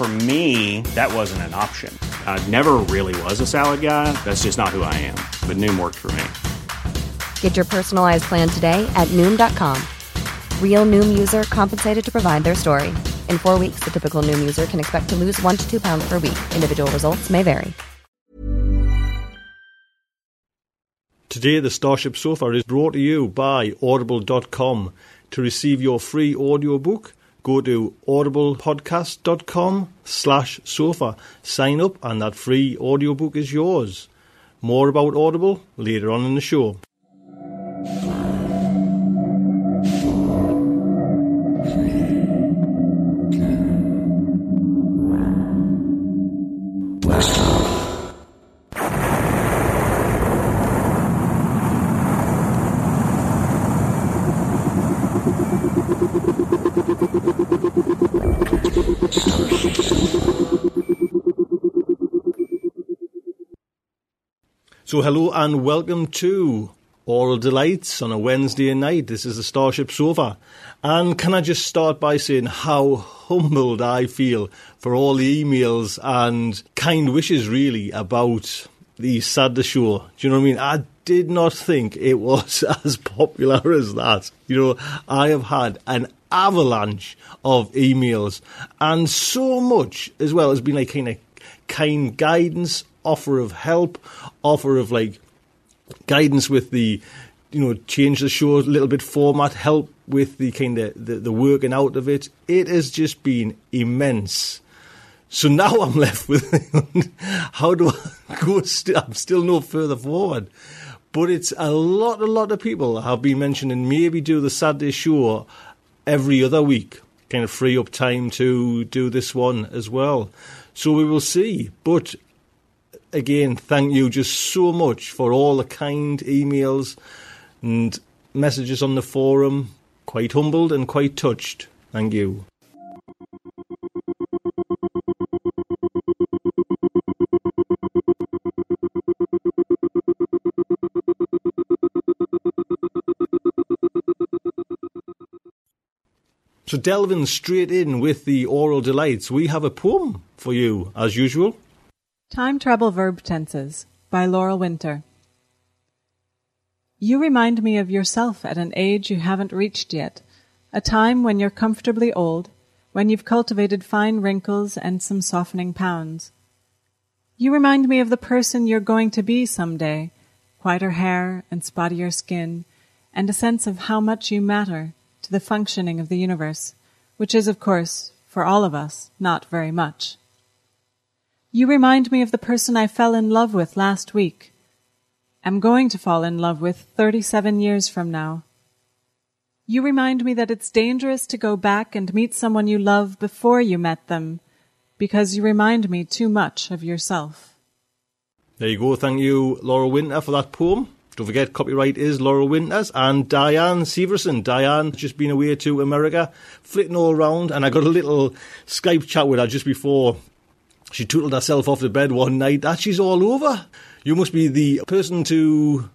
For me, that wasn't an option. I never really was a salad guy. That's just not who I am. But Noom worked for me. Get your personalized plan today at Noom.com. Real Noom user compensated to provide their story. In four weeks, the typical Noom user can expect to lose one to two pounds per week. Individual results may vary. Today, the Starship Sofa is brought to you by Audible.com. To receive your free audiobook, go to audiblepodcast.com slash sofa. Sign up and that free audiobook is yours. More about Audible later on in the show. So, hello and welcome to Aural Delights on a Wednesday night. This is the Starship Sofa. And can I just start by saying how humbled I feel for all the emails and kind wishes, really, about the Sadder show. Do you know what I mean? I did not think it was as popular as that. You know, I have had an avalanche of emails and so much as well has been like kind of kind guidance, offer of help, offer of like guidance with the you know change the show a little bit format, help with the kind of the, the working out of it. It has just been immense. So now I'm left with how do I go? St- I'm still no further forward. But it's a lot, a lot of people have been mentioning maybe do the Saturday show every other week, kind of free up time to do this one as well. So we will see. But again, thank you just so much for all the kind emails and messages on the forum. Quite humbled and quite touched. Thank you. So delving straight in with the aural delights, we have a poem for you as usual. Time Travel Verb Tenses by Laurel Winter. You remind me of yourself at an age you haven't reached yet, a time when you're comfortably old, when you've cultivated fine wrinkles and some softening pounds. You remind me of the person you're going to be someday, whiter hair and spottier skin, and a sense of how much you matter to the functioning of the universe, which is, of course, for all of us, not very much. You remind me of the person I fell in love with last week, am going to fall in love with 37 years from now. You remind me that it's dangerous to go back and meet someone you love before you met them, because you remind me too much of yourself. There you go. Thank you, Laurel Winter, for that poem. Don't forget, copyright is Laurel Winter's and Diane Severson. Diane just been away to America, flitting all around, and I got a little Skype chat with her just before she tootled herself off the bed one night. That she's all over. You must be the person to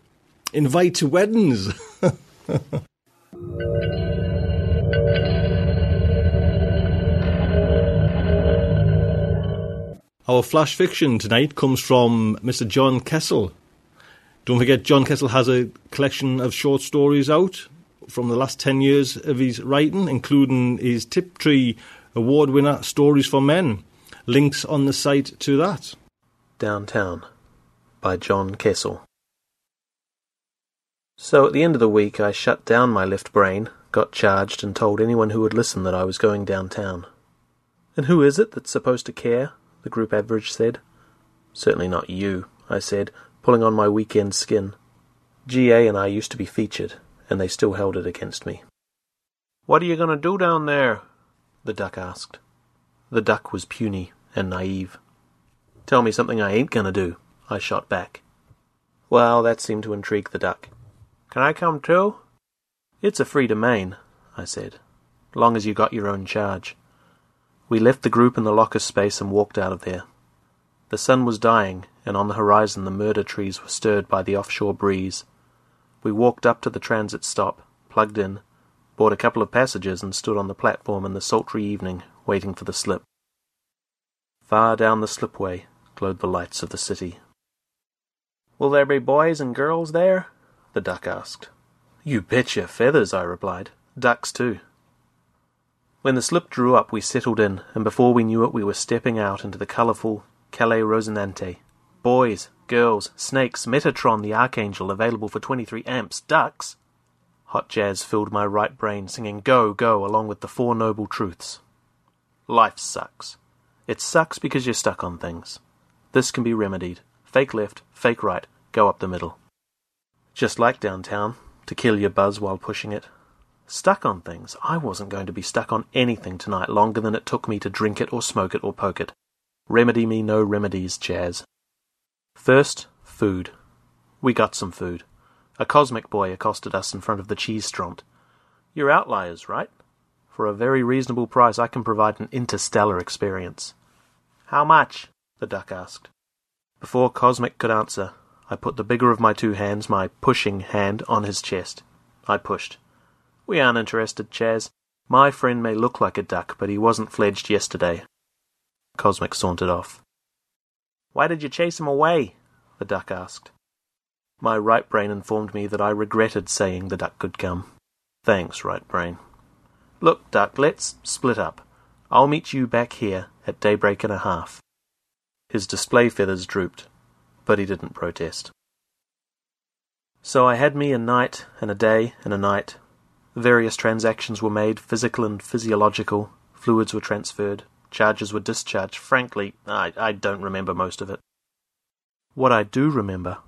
invite to weddings. Our flash fiction tonight comes from Mr. John Kessel. Don't forget, John Kessel has a collection of short stories out from the last 10 years of his writing, including his Tiptree Award winner, Stories for Men. Links on the site to that. Downtown by John Kessel. So at the end of the week, I shut down my left brain, got charged, and told anyone who would listen that I was going downtown. And who is it that's supposed to care? the group average said. Certainly not you, I said, pulling on my weekend skin. GA and I used to be featured, and they still held it against me. What are you going to do down there? the duck asked. The duck was puny and naive. Tell me something I ain't gonna do, I shot back. Well, that seemed to intrigue the duck. Can I come too? It's a free domain, I said, long as you got your own charge. We left the group in the locker space and walked out of there. The sun was dying, and on the horizon the murder trees were stirred by the offshore breeze. We walked up to the transit stop, plugged in, bought a couple of passages, and stood on the platform in the sultry evening, waiting for the slip. Far down the slipway, glowed the lights of the city. Will there be boys and girls there? the duck asked. You bet your feathers, I replied. Ducks too. When the slip drew up, we settled in, and before we knew it, we were stepping out into the colourful Calle Rosinante. Boys, girls, snakes, Metatron the Archangel available for 23 amps, ducks. Hot jazz filled my right brain, singing Go, Go along with the Four Noble Truths. Life sucks. It sucks because you're stuck on things. This can be remedied. Fake left, fake right, go up the middle. Just like downtown, to kill your buzz while pushing it. Stuck on things. I wasn't going to be stuck on anything tonight longer than it took me to drink it or smoke it or poke it. Remedy me no remedies, Jazz. First, food. We got some food. A cosmic boy accosted us in front of the cheese stront. You're outliers, right? For a very reasonable price, I can provide an interstellar experience. How much? the duck asked. Before Cosmic could answer, I put the bigger of my two hands, my pushing hand, on his chest. I pushed. We aren't interested, Chaz. My friend may look like a duck, but he wasn't fledged yesterday. Cosmic sauntered off. Why did you chase him away? the duck asked. My right brain informed me that I regretted saying the duck could come. Thanks, right brain. Look, duck, let's split up. I'll meet you back here at daybreak and a half. His display feathers drooped, but he didn't protest. So I had me a night and a day and a night. Various transactions were made, physical and physiological. Fluids were transferred. Charges were discharged. Frankly, I, I don't remember most of it. What I do remember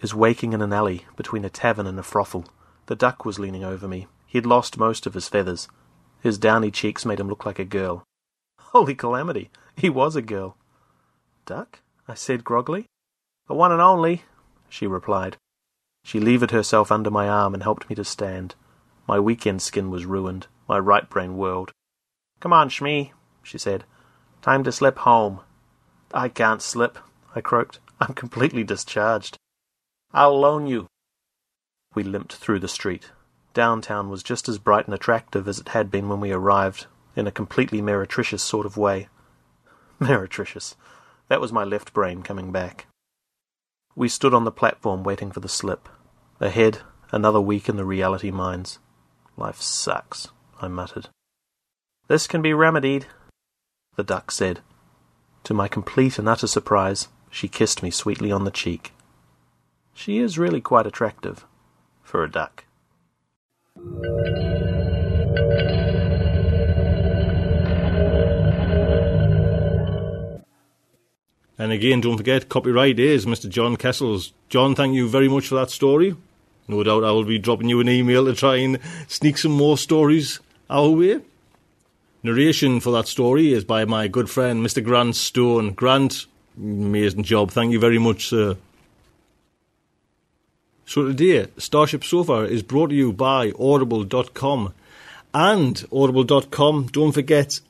is waking in an alley between a tavern and a frothel. The duck was leaning over me. He had lost most of his feathers. His downy cheeks made him look like a girl. Holy calamity! He was a girl. Duck? I said groggily. The one and only, she replied. She levered herself under my arm and helped me to stand. My weekend skin was ruined. My right brain whirled. Come on, Shmee, she said. Time to slip home. I can't slip, I croaked. I'm completely discharged. I'll loan you. We limped through the street. Downtown was just as bright and attractive as it had been when we arrived, in a completely meretricious sort of way. Meretricious. That was my left brain coming back. We stood on the platform waiting for the slip. Ahead, another week in the reality mines. Life sucks, I muttered. This can be remedied, the duck said. To my complete and utter surprise, she kissed me sweetly on the cheek. She is really quite attractive for a duck. And again, don't forget, copyright is Mr. John Kessel's. John, thank you very much for that story. No doubt I will be dropping you an email to try and sneak some more stories our way. Narration for that story is by my good friend, Mr. Grant Stone. Grant, amazing job. Thank you very much, sir. So today, Starship Sofa is brought to you by Audible.com. And Audible.com, don't forget,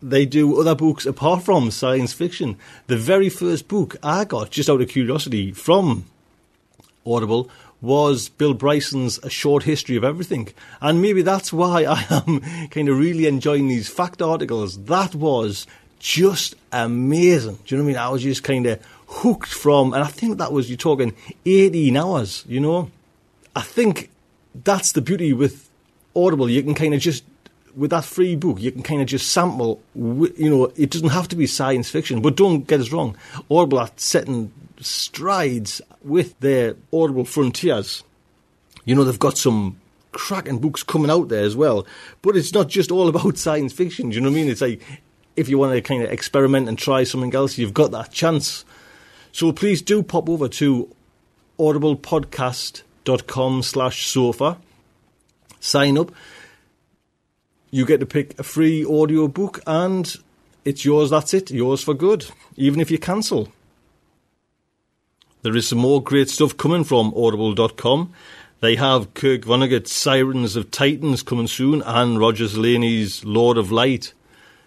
they do other books apart from science fiction. The very first book I got, just out of curiosity, from Audible was Bill Bryson's A Short History of Everything. And maybe that's why I am kind of really enjoying these fact articles. That was just amazing. Do you know what I mean? I was just kind of hooked from, and I think that was, you're talking 18 hours, you know? I think that's the beauty with Audible. You can kind of just with that free book, you can kind of just sample. You know, it doesn't have to be science fiction, but don't get us wrong. Audible are setting strides with their Audible frontiers. You know, they've got some cracking books coming out there as well. But it's not just all about science fiction. Do you know what I mean? It's like if you want to kind of experiment and try something else, you've got that chance. So please do pop over to audiblepodcast.com slash sofa. Sign up. You get to pick a free audio book and it's yours, that's it. Yours for good. Even if you cancel. There is some more great stuff coming from audible.com. They have Kurt Vonnegut's Sirens of Titans coming soon and Roger Zelazny's Lord of Light.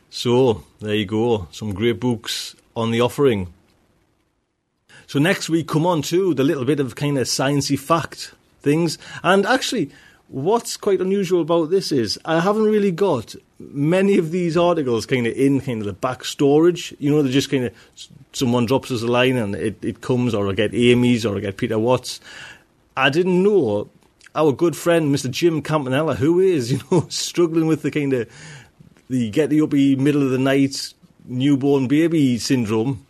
So, there you go. Some great books on the offering. So next we come on to the little bit of kind of sciencey fact things. And actually, what's quite unusual about this is I haven't really got many of these articles kind of in kind of the back storage. You know, they're just kind of someone drops us a line and it, it comes, or I get Amy's, or I get Peter Watts. I didn't know our good friend Mr. Jim Campanella, who is you know struggling with the kind of the get the uppy middle of the night newborn baby syndrome.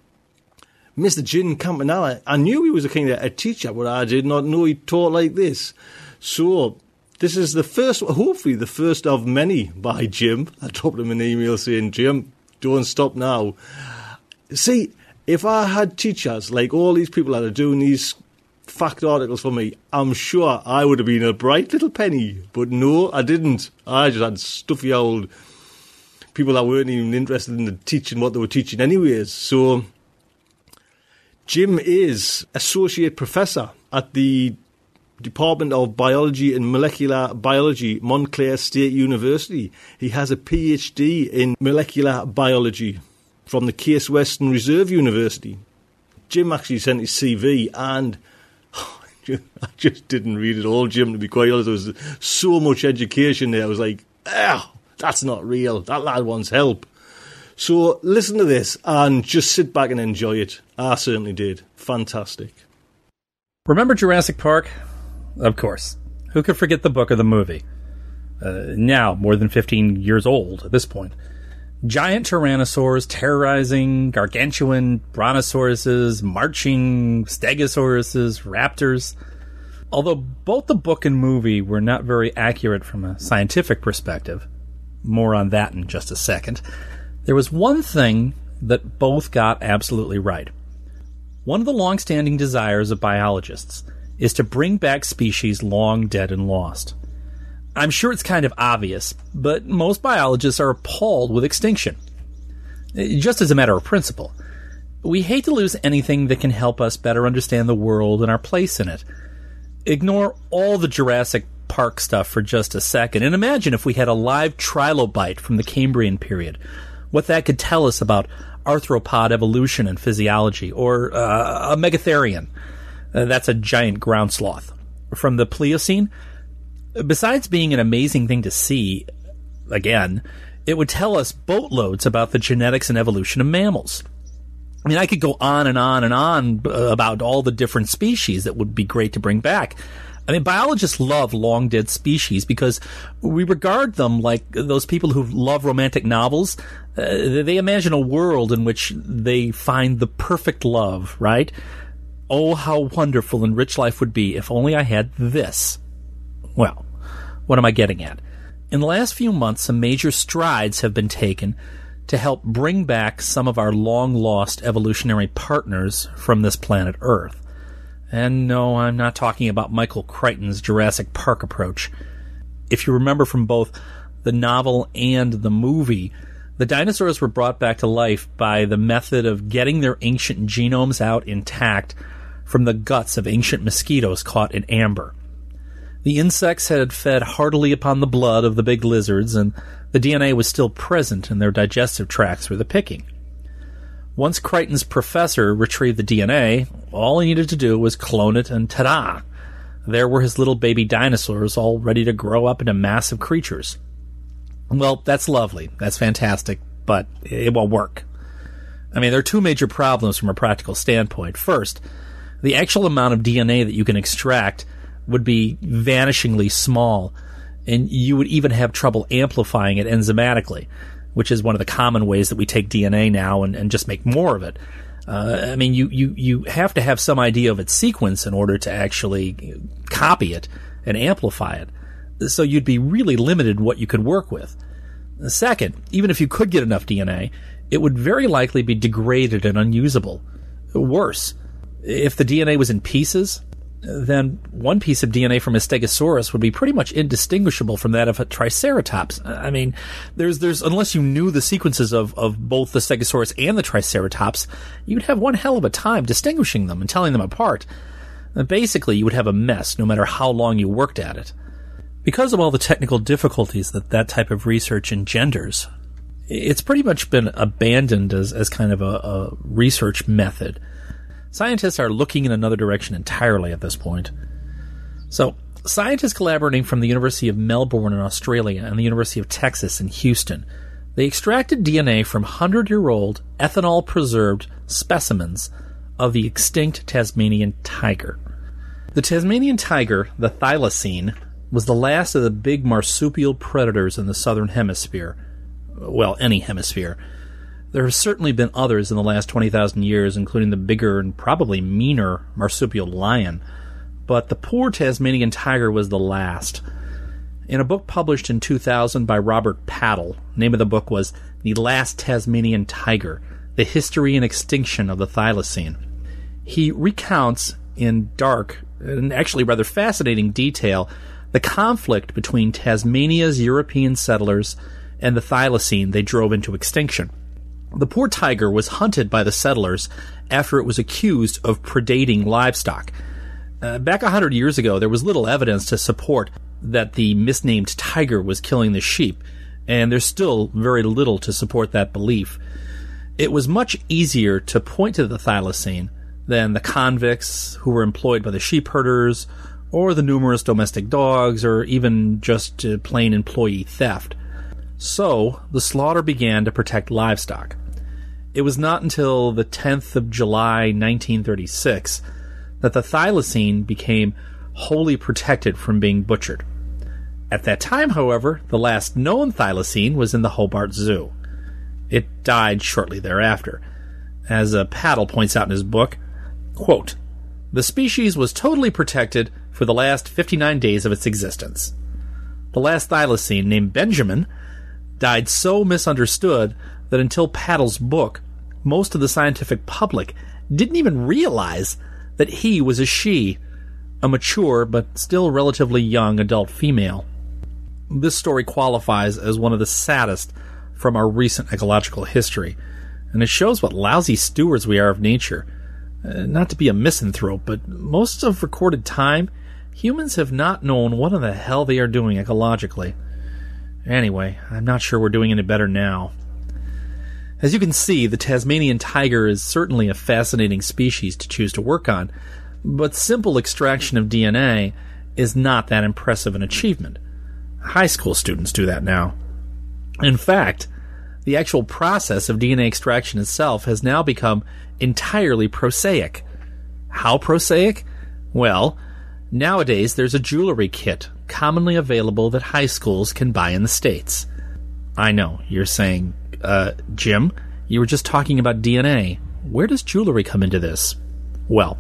Mr. Jim Campanella, I knew he was a kind of a teacher, but I did not know he taught like this. So this is the first, hopefully the first of many by Jim. I dropped him an email saying, Jim, don't stop now. See, if I had teachers like all these people that are doing these fact articles for me, I'm sure I would have been a bright little penny. But no, I didn't. I just had stuffy old people that weren't even interested in teaching what they were teaching anyways. So Jim is associate professor at the Department of Biology and Molecular Biology, Montclair State University. He has a PhD in molecular biology from the Case Western Reserve University. Jim actually sent his CV and I just didn't read it all, Jim, to be quite honest. There was so much education there. I was like, ah, that's not real. That lad wants help. So listen to this and just sit back and enjoy it. I certainly did. Fantastic. Remember Jurassic Park? Of course. Who could forget the book or the movie? Uh, now, more than 15 years old at this point. Giant tyrannosaurs terrorizing gargantuan brontosauruses, marching stegosauruses, raptors. Although both the book and movie were not very accurate from a scientific perspective, more on that in just a second, there was one thing that both got absolutely right. One of the long-standing desires of biologists is to bring back species long dead and lost. I'm sure it's kind of obvious, but most biologists are appalled with extinction. Just as a matter of principle, we hate to lose anything that can help us better understand the world and our place in it. Ignore all the Jurassic Park stuff for just a second and imagine if we had a live trilobite from the Cambrian period. What that could tell us about arthropod evolution and physiology, or uh, a megatherium. Uh, that's a giant ground sloth. From the Pliocene, besides being an amazing thing to see, again, it would tell us boatloads about the genetics and evolution of mammals. I mean, I could go on and on and on about all the different species that would be great to bring back. I mean, biologists love long dead species because we regard them like those people who love romantic novels. Uh, they imagine a world in which they find the perfect love, right? Oh, how wonderful and rich life would be if only I had this. Well, what am I getting at? In the last few months, some major strides have been taken to help bring back some of our long lost evolutionary partners from this planet Earth. And no, I'm not talking about Michael Crichton's Jurassic Park approach. If you remember from both the novel and the movie, the dinosaurs were brought back to life by the method of getting their ancient genomes out intact from the guts of ancient mosquitoes caught in amber. The insects had fed heartily upon the blood of the big lizards, and the DNA was still present in their digestive tracts for the picking. Once Crichton's professor retrieved the DNA, all he needed to do was clone it, and ta-da! There were his little baby dinosaurs all ready to grow up into massive creatures. Well, that's lovely. That's fantastic, but it won't work. I mean, there are two major problems from a practical standpoint. First, the actual amount of DNA that you can extract would be vanishingly small. and you would even have trouble amplifying it enzymatically, which is one of the common ways that we take DNA now and, and just make more of it. Uh, I mean, you, you, you have to have some idea of its sequence in order to actually copy it and amplify it. So you'd be really limited what you could work with. Second, even if you could get enough DNA, it would very likely be degraded and unusable. Worse, if the DNA was in pieces, then one piece of DNA from a Stegosaurus would be pretty much indistinguishable from that of a Triceratops. I mean, there's there's unless you knew the sequences of, of both the Stegosaurus and the Triceratops, you'd have one hell of a time distinguishing them and telling them apart. Uh, basically, you would have a mess no matter how long you worked at it. Because of all the technical difficulties that that type of research engenders, it's pretty much been abandoned as, as kind of a, a research method. Scientists are looking in another direction entirely at this point. So, scientists collaborating from the University of Melbourne in Australia and the University of Texas in Houston, they extracted DNA from 100-year-old ethanol preserved specimens of the extinct Tasmanian tiger. The Tasmanian tiger, the thylacine, was the last of the big marsupial predators in the southern hemisphere. Well, any hemisphere. There have certainly been others in the last 20,000 years, including the bigger and probably meaner marsupial lion, but the poor Tasmanian tiger was the last. In a book published in 2000 by Robert Paddle, name of the book was The Last Tasmanian Tiger The History and Extinction of the Thylacine. He recounts in dark and actually rather fascinating detail the conflict between Tasmania's European settlers and the thylacine they drove into extinction. The poor tiger was hunted by the settlers after it was accused of predating livestock. Uh, back a hundred years ago, there was little evidence to support that the misnamed tiger was killing the sheep, and there's still very little to support that belief. It was much easier to point to the thylacine than the convicts who were employed by the sheep herders, or the numerous domestic dogs, or even just uh, plain employee theft. So, the slaughter began to protect livestock. It was not until the 10th of July 1936 that the thylacine became wholly protected from being butchered. At that time, however, the last known thylacine was in the Hobart Zoo. It died shortly thereafter. As a Paddle points out in his book, quote, the species was totally protected for the last 59 days of its existence. The last thylacine, named Benjamin, died so misunderstood that until Paddle's book, most of the scientific public didn't even realize that he was a she, a mature but still relatively young adult female. This story qualifies as one of the saddest from our recent ecological history, and it shows what lousy stewards we are of nature. Uh, not to be a misanthrope, but most of recorded time, humans have not known what in the hell they are doing ecologically. Anyway, I'm not sure we're doing any better now. As you can see, the Tasmanian tiger is certainly a fascinating species to choose to work on, but simple extraction of DNA is not that impressive an achievement. High school students do that now. In fact, the actual process of DNA extraction itself has now become entirely prosaic. How prosaic? Well, nowadays there's a jewelry kit commonly available that high schools can buy in the States. I know, you're saying, uh, Jim, you were just talking about DNA. Where does jewelry come into this? Well,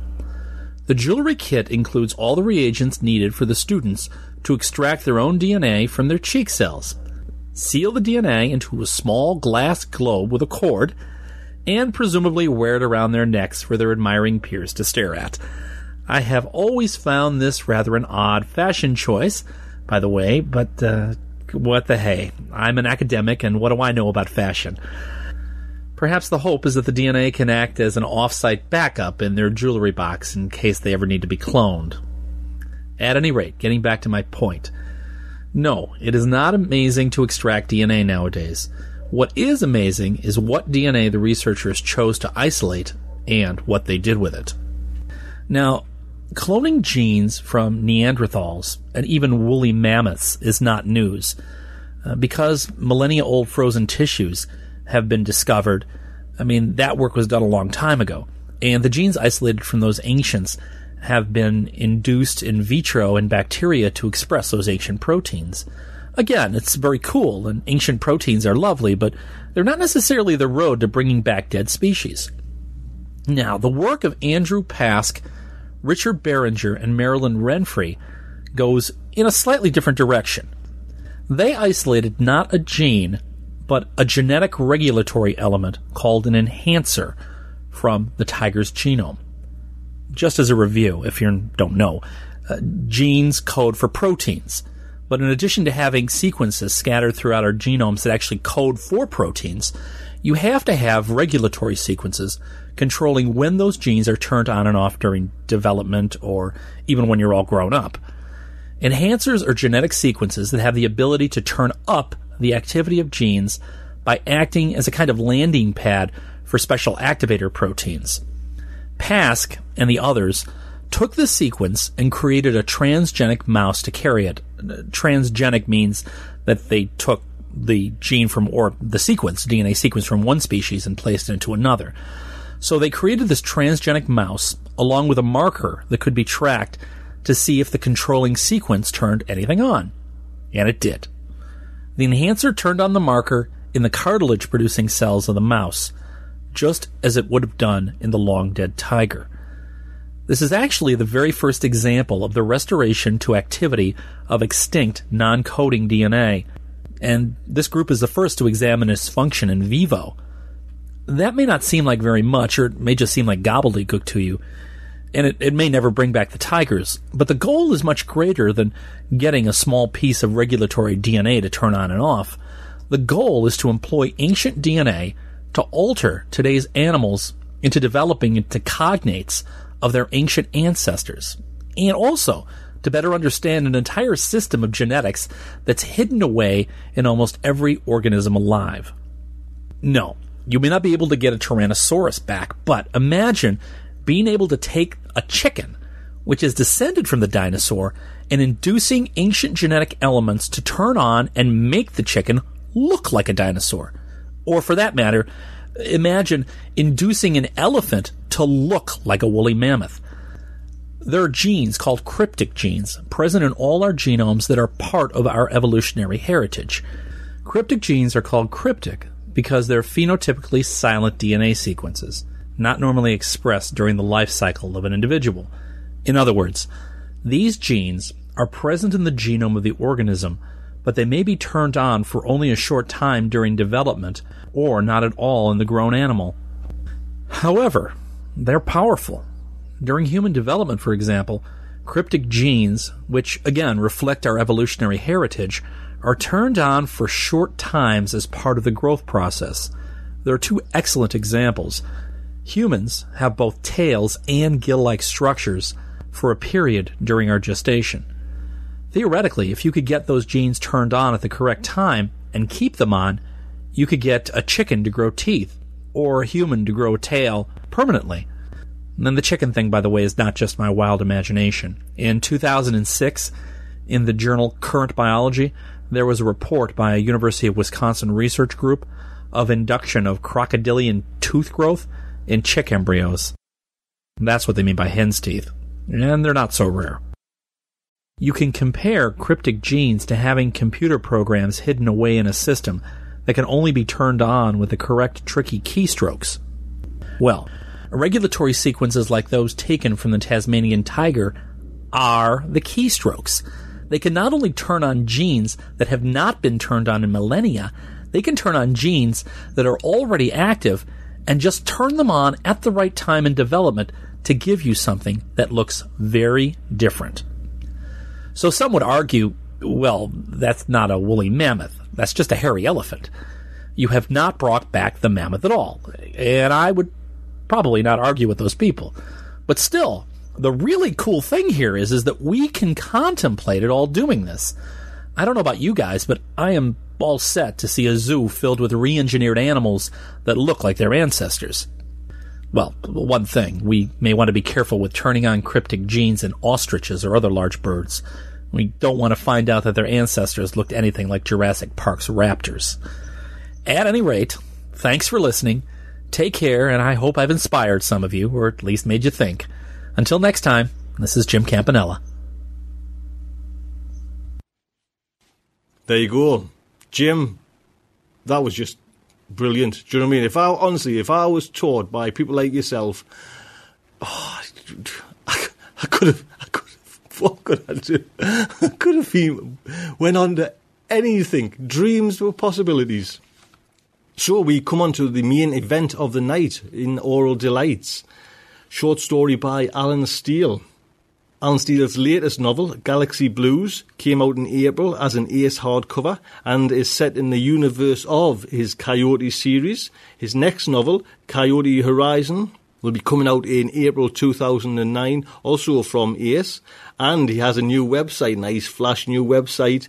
the jewelry kit includes all the reagents needed for the students to extract their own DNA from their cheek cells, seal the DNA into a small glass globe with a cord, and presumably wear it around their necks for their admiring peers to stare at. I have always found this rather an odd fashion choice, by the way, but uh, what the hey? I'm an academic, and what do I know about fashion? Perhaps the hope is that the DNA can act as an off-site backup in their jewelry box in case they ever need to be cloned. At any rate, getting back to my point. No, it is not amazing to extract DNA nowadays. What is amazing is what DNA the researchers chose to isolate and what they did with it. Now, Cloning genes from Neanderthals and even woolly mammoths is not news. Uh, because millennia old frozen tissues have been discovered, I mean, that work was done a long time ago. And the genes isolated from those ancients have been induced in vitro in bacteria to express those ancient proteins. Again, it's very cool, and ancient proteins are lovely, but they're not necessarily the road to bringing back dead species. Now, the work of Andrew Pask, Richard Behringer, and Marilyn Renfree goes in a slightly different direction. They isolated not a gene, but a genetic regulatory element called an enhancer from the tiger's genome. Just as a review, if you don't know, uh, genes code for proteins. But in addition to having sequences scattered throughout our genomes that actually code for proteins, you have to have regulatory sequences controlling when those genes are turned on and off during development or even when you're all grown up. Enhancers are genetic sequences that have the ability to turn up the activity of genes by acting as a kind of landing pad for special activator proteins. Pask and the others took this sequence and created a transgenic mouse to carry it. Transgenic means that they took the gene from, or the sequence, DNA sequence from one species and placed it into another. So they created this transgenic mouse along with a marker that could be tracked to see if the controlling sequence turned anything on. And it did. The enhancer turned on the marker in the cartilage producing cells of the mouse, just as it would have done in the long dead tiger. This is actually the very first example of the restoration to activity of extinct non coding DNA, and this group is the first to examine its function in vivo. That may not seem like very much, or it may just seem like gobbledygook to you, and it, it may never bring back the tigers, but the goal is much greater than getting a small piece of regulatory DNA to turn on and off. The goal is to employ ancient DNA to alter today's animals into developing into cognates of their ancient ancestors, and also to better understand an entire system of genetics that's hidden away in almost every organism alive. No, you may not be able to get a Tyrannosaurus back, but imagine being able to take a chicken, which is descended from the dinosaur, and inducing ancient genetic elements to turn on and make the chicken look like a dinosaur. Or for that matter, imagine inducing an elephant to look like a woolly mammoth. There are genes called cryptic genes present in all our genomes that are part of our evolutionary heritage. Cryptic genes are called cryptic because they're phenotypically silent DNA sequences, not normally expressed during the life cycle of an individual. In other words, these genes are present in the genome of the organism, but they may be turned on for only a short time during development or not at all in the grown animal. However, they're powerful. During human development, for example, cryptic genes, which again reflect our evolutionary heritage, are turned on for short times as part of the growth process. There are two excellent examples. Humans have both tails and gill like structures for a period during our gestation. Theoretically, if you could get those genes turned on at the correct time and keep them on, you could get a chicken to grow teeth or a human to grow a tail permanently. And then the chicken thing, by the way, is not just my wild imagination. In 2006, in the journal Current Biology, there was a report by a University of Wisconsin research group of induction of crocodilian tooth growth in chick embryos. That's what they mean by hen's teeth. And they're not so rare. You can compare cryptic genes to having computer programs hidden away in a system that can only be turned on with the correct tricky keystrokes. Well, regulatory sequences like those taken from the Tasmanian tiger are the keystrokes. They can not only turn on genes that have not been turned on in millennia, they can turn on genes that are already active and just turn them on at the right time in development to give you something that looks very different. So some would argue, well, that's not a woolly mammoth. That's just a hairy elephant. You have not brought back the mammoth at all. And I would probably not argue with those people. But still, the really cool thing here is is that we can contemplate it all doing this. I don't know about you guys, but I am all set to see a zoo filled with re-engineered animals that look like their ancestors. Well, one thing, we may want to be careful with turning on cryptic genes in ostriches or other large birds. We don't want to find out that their ancestors looked anything like Jurassic Park's raptors. At any rate, thanks for listening. Take care, and I hope I've inspired some of you, or at least made you think. Until next time, This is Jim Campanella. There you go. Jim, that was just brilliant. Do you know what I mean? If I, honestly, if I was taught by people like yourself, oh, I, I could have, I could have, what could I do? I could have been, went on to anything. Dreams were possibilities. So we come on to the main event of the night in Aural Delights. Short story by Allen Steele. Allen Steele's latest novel, Galaxy Blues, came out in April as an ace hardcover and is set in the universe of his Coyote series. His next novel, Coyote Horizon, will be coming out in April 2009, also from Ace. And he has a new website, nice flash new website,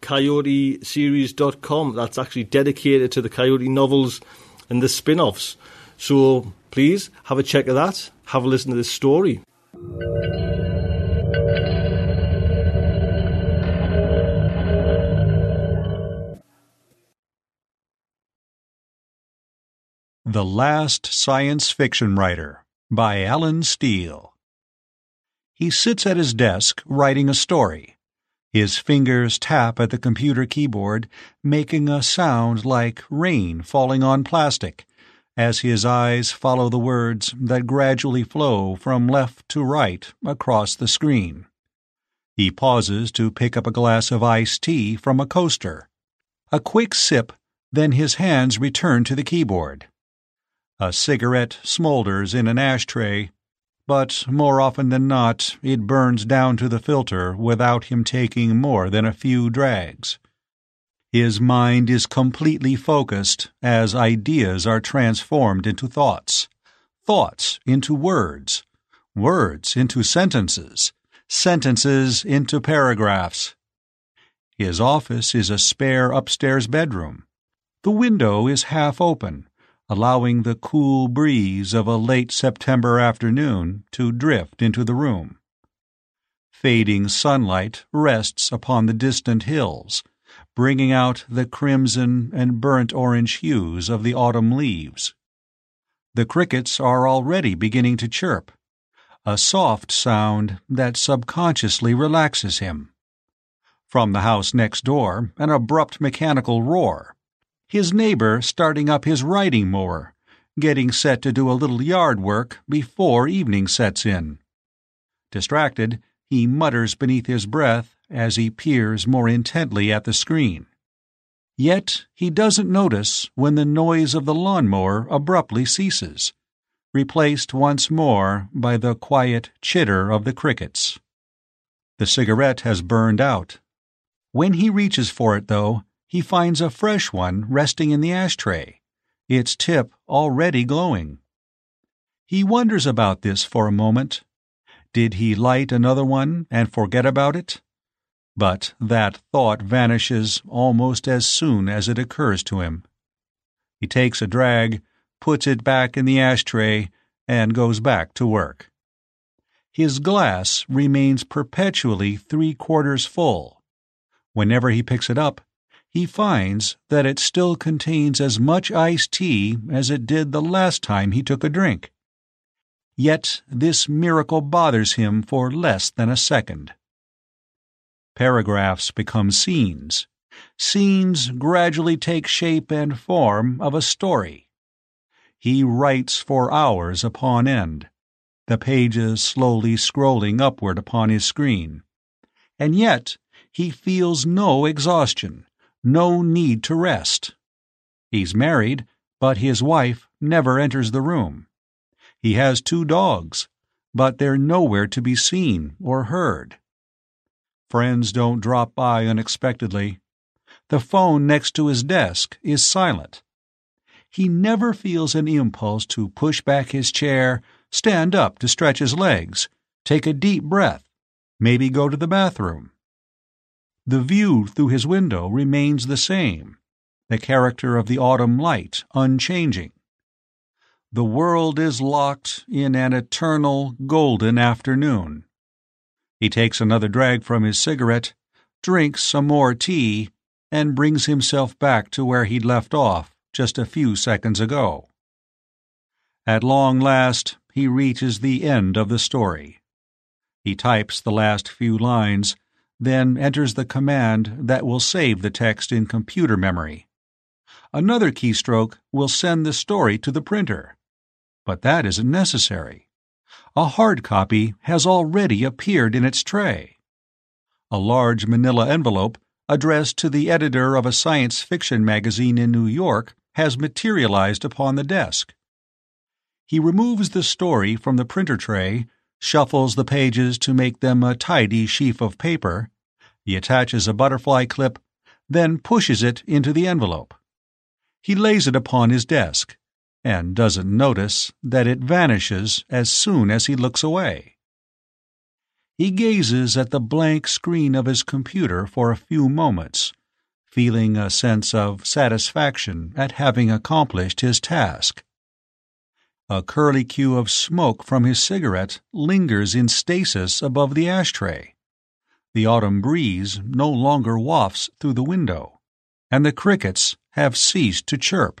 coyoteseries.com. That's actually dedicated to the Coyote novels and the spin offs. So please have a check of that, have a listen to this story. The Last Science Fiction Writer by Allen Steele. He sits at his desk writing a story. His fingers tap at the computer keyboard, making a sound like rain falling on plastic, as his eyes follow the words that gradually flow from left to right across the screen. He pauses to pick up a glass of iced tea from a coaster. A quick sip, then his hands return to the keyboard. A cigarette smolders in an ashtray, but more often than not it burns down to the filter without him taking more than a few drags. His mind is completely focused as ideas are transformed into thoughts, thoughts into words, words into sentences, sentences into paragraphs. His office is a spare upstairs bedroom. The window is half open allowing the cool breeze of a late September afternoon to drift into the room. Fading sunlight rests upon the distant hills, bringing out the crimson and burnt orange hues of the autumn leaves. The crickets are already beginning to chirp, a soft sound that subconsciously relaxes him. From the house next door, an abrupt mechanical roar his neighbor starting up his riding mower, getting set to do a little yard work before evening sets in. Distracted, he mutters beneath his breath as he peers more intently at the screen. Yet he doesn't notice when the noise of the lawnmower abruptly ceases, replaced once more by the quiet chitter of the crickets. The cigarette has burned out. When he reaches for it, though, he finds a fresh one resting in the ashtray, its tip already glowing. He wonders about this for a moment. Did he light another one and forget about it? But that thought vanishes almost as soon as it occurs to him. He takes a drag, puts it back in the ashtray, and goes back to work. His glass remains perpetually three quarters full. Whenever he picks it up, he finds that it still contains as much iced tea as it did the last time he took a drink. Yet this miracle bothers him for less than a second. Paragraphs become scenes. Scenes gradually take shape and form of a story. He writes for hours upon end, the pages slowly scrolling upward upon his screen. And yet he feels no exhaustion no need to rest. He's married, but his wife never enters the room. He has two dogs, but they're nowhere to be seen or heard. Friends don't drop by unexpectedly. The phone next to his desk is silent. He never feels an impulse to push back his chair, stand up to stretch his legs, take a deep breath, maybe go to the bathroom. The view through his window remains the same, the character of the autumn light unchanging. The world is locked in an eternal golden afternoon. He takes another drag from his cigarette, drinks some more tea, and brings himself back to where he'd left off just a few seconds ago. At long last, he reaches the end of the story. He types the last few lines, then enters the command that will save the text in computer memory. Another keystroke will send the story to the printer. But that isn't necessary. A hard copy has already appeared in its tray. A large manila envelope addressed to the editor of a science fiction magazine in New York has materialized upon the desk. He removes the story from the printer tray, shuffles the pages to make them a tidy sheaf of paper. He attaches a butterfly clip, then pushes it into the envelope. He lays it upon his desk and doesn't notice that it vanishes as soon as he looks away. He gazes at the blank screen of his computer for a few moments, feeling a sense of satisfaction at having accomplished his task. A curlicue of smoke from his cigarette lingers in stasis above the ashtray. The autumn breeze no longer wafts through the window, and the crickets have ceased to chirp.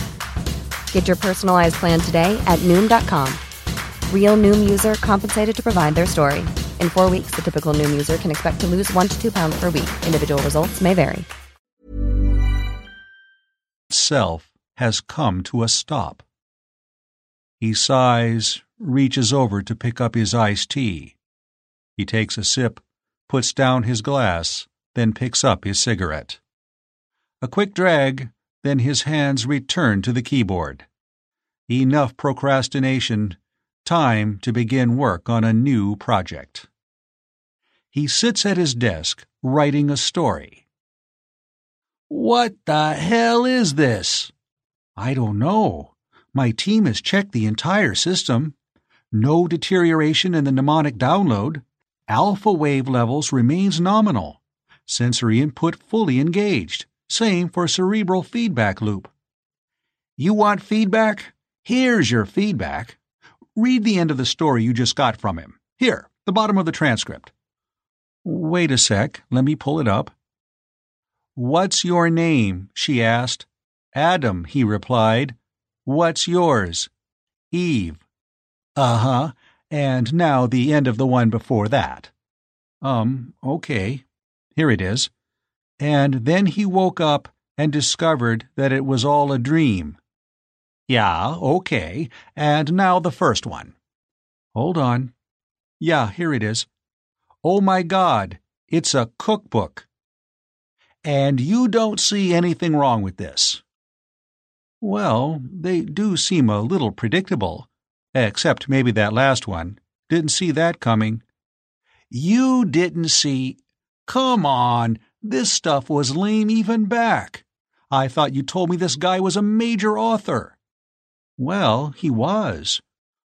Get your personalized plan today at Noom.com. Real Noom user compensated to provide their story. In four weeks, the typical Noom user can expect to lose one to two pounds per week. Individual results may vary. Self has come to a stop. He sighs, reaches over to pick up his iced tea. He takes a sip, puts down his glass, then picks up his cigarette. A quick drag, then his hands return to the keyboard. Enough procrastination, time to begin work on a new project. He sits at his desk, writing a story. What the hell is this? I don't know. My team has checked the entire system. No deterioration in the mnemonic download. Alpha wave levels remains nominal. Sensory input fully engaged. Same for cerebral feedback loop. You want feedback? Here's your feedback. Read the end of the story you just got from him. Here, the bottom of the transcript. Wait a sec, let me pull it up. What's your name? she asked. Adam, he replied. What's yours? Eve. Uh huh. And now the end of the one before that. Um, okay. Here it is. And then he woke up and discovered that it was all a dream. Yeah, okay. And now the first one. Hold on. Yeah, here it is. Oh my God, it's a cookbook. And you don't see anything wrong with this. Well, they do seem a little predictable. Except maybe that last one. Didn't see that coming. You didn't see. Come on, this stuff was lame even back. I thought you told me this guy was a major author. Well, he was.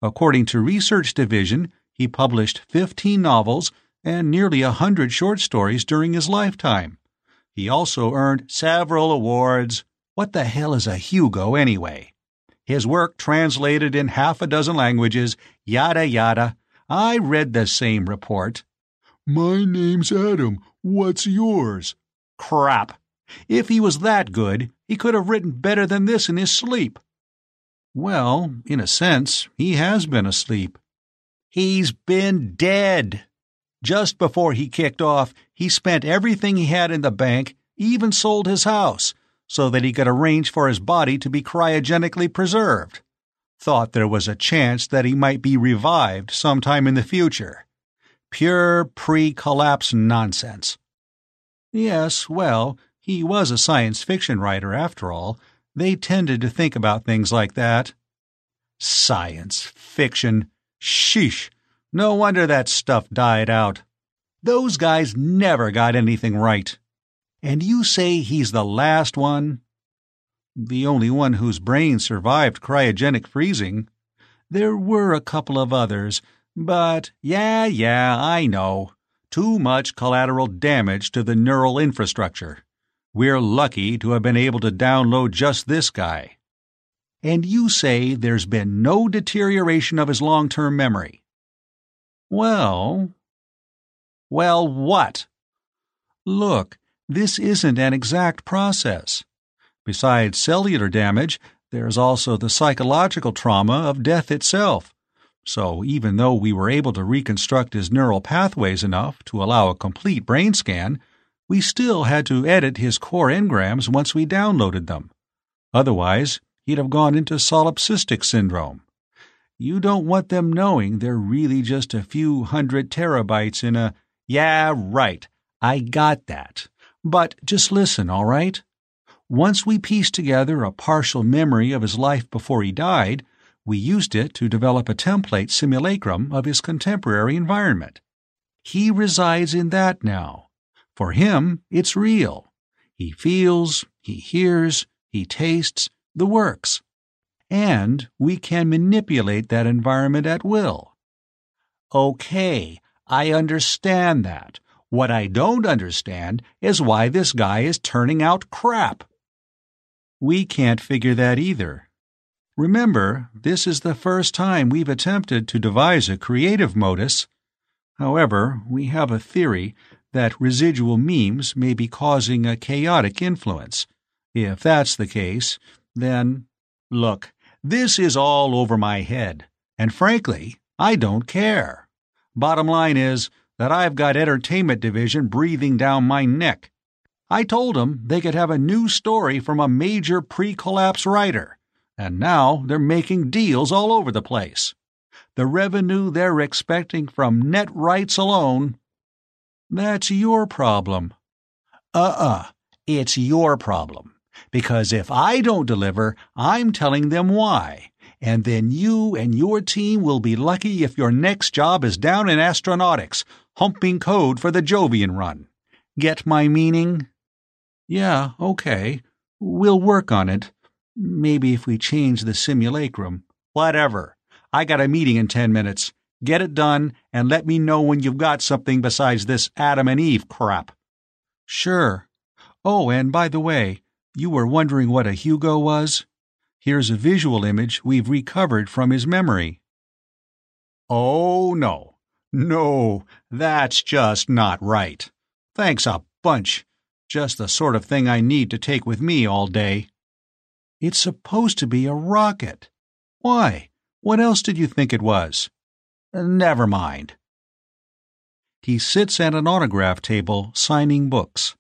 According to Research Division, he published 15 novels and nearly a hundred short stories during his lifetime. He also earned several awards. What the hell is a Hugo, anyway? his work translated in half a dozen languages, yada yada. I read the same report. My name's Adam. What's yours? Crap. If he was that good, he could have written better than this in his sleep. Well, in a sense, he has been asleep. He's been dead. Just before he kicked off, he spent everything he had in the bank, even sold his house, so that he could arrange for his body to be cryogenically preserved. Thought there was a chance that he might be revived sometime in the future. Pure pre collapse nonsense. Yes, well, he was a science fiction writer after all. They tended to think about things like that. Science fiction. Sheesh. No wonder that stuff died out. Those guys never got anything right. And you say he's the last one? The only one whose brain survived cryogenic freezing. There were a couple of others, but yeah, yeah, I know. Too much collateral damage to the neural infrastructure. We're lucky to have been able to download just this guy. And you say there's been no deterioration of his long term memory. Well. Well, what? Look, this isn't an exact process. Besides cellular damage, there's also the psychological trauma of death itself. So, even though we were able to reconstruct his neural pathways enough to allow a complete brain scan, we still had to edit his core engrams once we downloaded them. Otherwise, he'd have gone into solipsistic syndrome. You don't want them knowing they're really just a few hundred terabytes in a. Yeah, right. I got that. But just listen, all right? Once we pieced together a partial memory of his life before he died, we used it to develop a template simulacrum of his contemporary environment. He resides in that now. For him, it's real. He feels, he hears, he tastes, the works and we can manipulate that environment at will. Okay, I understand that. What I don't understand is why this guy is turning out crap. We can't figure that either. Remember, this is the first time we've attempted to devise a creative modus. However, we have a theory that residual memes may be causing a chaotic influence. If that's the case, then. Look, this is all over my head, and frankly, I don't care. Bottom line is that I've got entertainment division breathing down my neck. I told them they could have a new story from a major pre-collapse writer, and now they're making deals all over the place. The revenue they're expecting from net rights alone. That's your problem. Uh-uh. It's your problem. Because if I don't deliver, I'm telling them why. And then you and your team will be lucky if your next job is down in astronautics, humping code for the Jovian run. Get my meaning? Yeah, okay. We'll work on it. Maybe if we change the simulacrum. Whatever. I got a meeting in ten minutes. Get it done and let me know when you've got something besides this Adam and Eve crap. Sure. Oh, and by the way, you were wondering what a Hugo was? Here's a visual image we've recovered from his memory. Oh, no. No, that's just not right. Thanks a bunch. Just the sort of thing I need to take with me all day. It's supposed to be a rocket. Why? What else did you think it was? Uh, never mind. He sits at an autograph table signing books.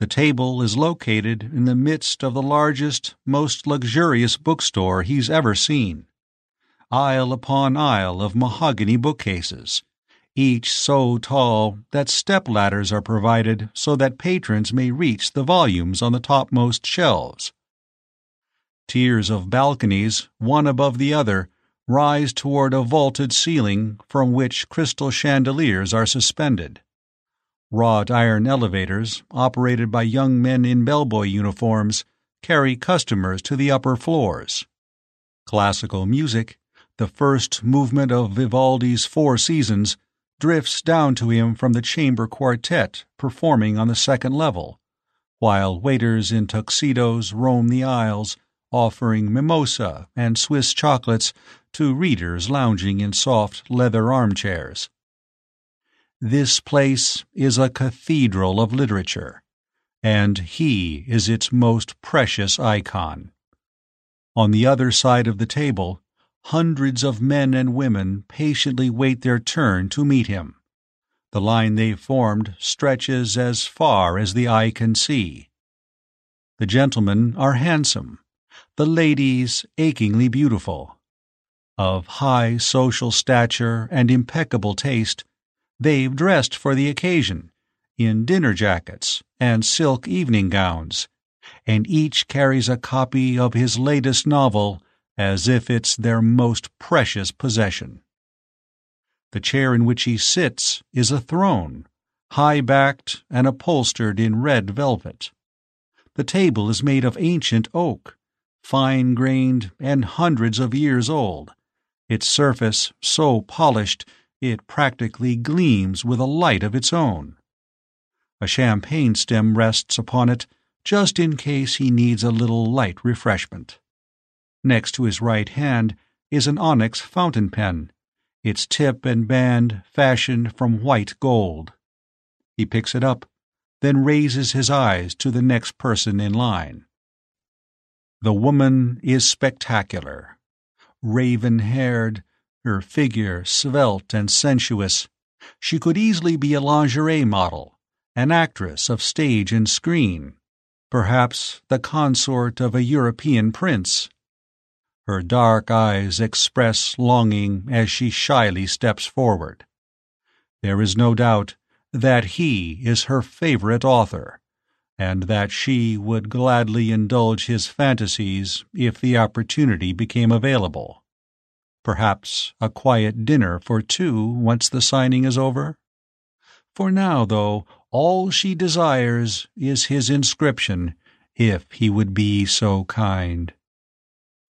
The table is located in the midst of the largest, most luxurious bookstore he's ever seen. Aisle upon aisle of mahogany bookcases, each so tall that step ladders are provided so that patrons may reach the volumes on the topmost shelves. Tiers of balconies, one above the other, rise toward a vaulted ceiling from which crystal chandeliers are suspended. Wrought iron elevators, operated by young men in bellboy uniforms, carry customers to the upper floors. Classical music, the first movement of Vivaldi's Four Seasons, drifts down to him from the chamber quartet performing on the second level, while waiters in tuxedos roam the aisles, offering mimosa and Swiss chocolates to readers lounging in soft leather armchairs. This place is a cathedral of literature, and he is its most precious icon. On the other side of the table, hundreds of men and women patiently wait their turn to meet him. The line they've formed stretches as far as the eye can see. The gentlemen are handsome, the ladies achingly beautiful. Of high social stature and impeccable taste, they've dressed for the occasion, in dinner jackets and silk evening gowns, and each carries a copy of his latest novel as if it's their most precious possession. The chair in which he sits is a throne, high backed and upholstered in red velvet. The table is made of ancient oak, fine grained and hundreds of years old, its surface so polished it practically gleams with a light of its own. A champagne stem rests upon it just in case he needs a little light refreshment. Next to his right hand is an onyx fountain pen its tip and band fashioned from white gold. He picks it up, then raises his eyes to the next person in line. The woman is spectacular. Raven haired, her figure svelte and sensuous. She could easily be a lingerie model, an actress of stage and screen, perhaps the consort of a European prince. Her dark eyes express longing as she shyly steps forward. There is no doubt that he is her favorite author, and that she would gladly indulge his fantasies if the opportunity became available. Perhaps a quiet dinner for two once the signing is over? For now, though, all she desires is his inscription, if he would be so kind.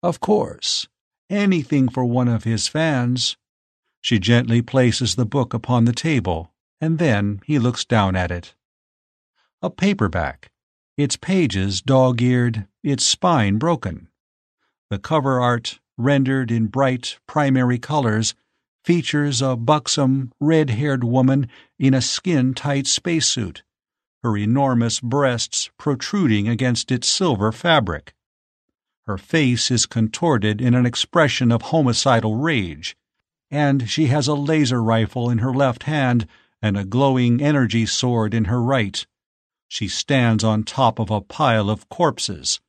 Of course, anything for one of his fans. She gently places the book upon the table, and then he looks down at it. A paperback, its pages dog eared, its spine broken. The cover art, rendered in bright primary colors, features a buxom, red haired woman in a skin tight spacesuit, her enormous breasts protruding against its silver fabric. Her face is contorted in an expression of homicidal rage, and she has a laser rifle in her left hand and a glowing energy sword in her right. She stands on top of a pile of corpses,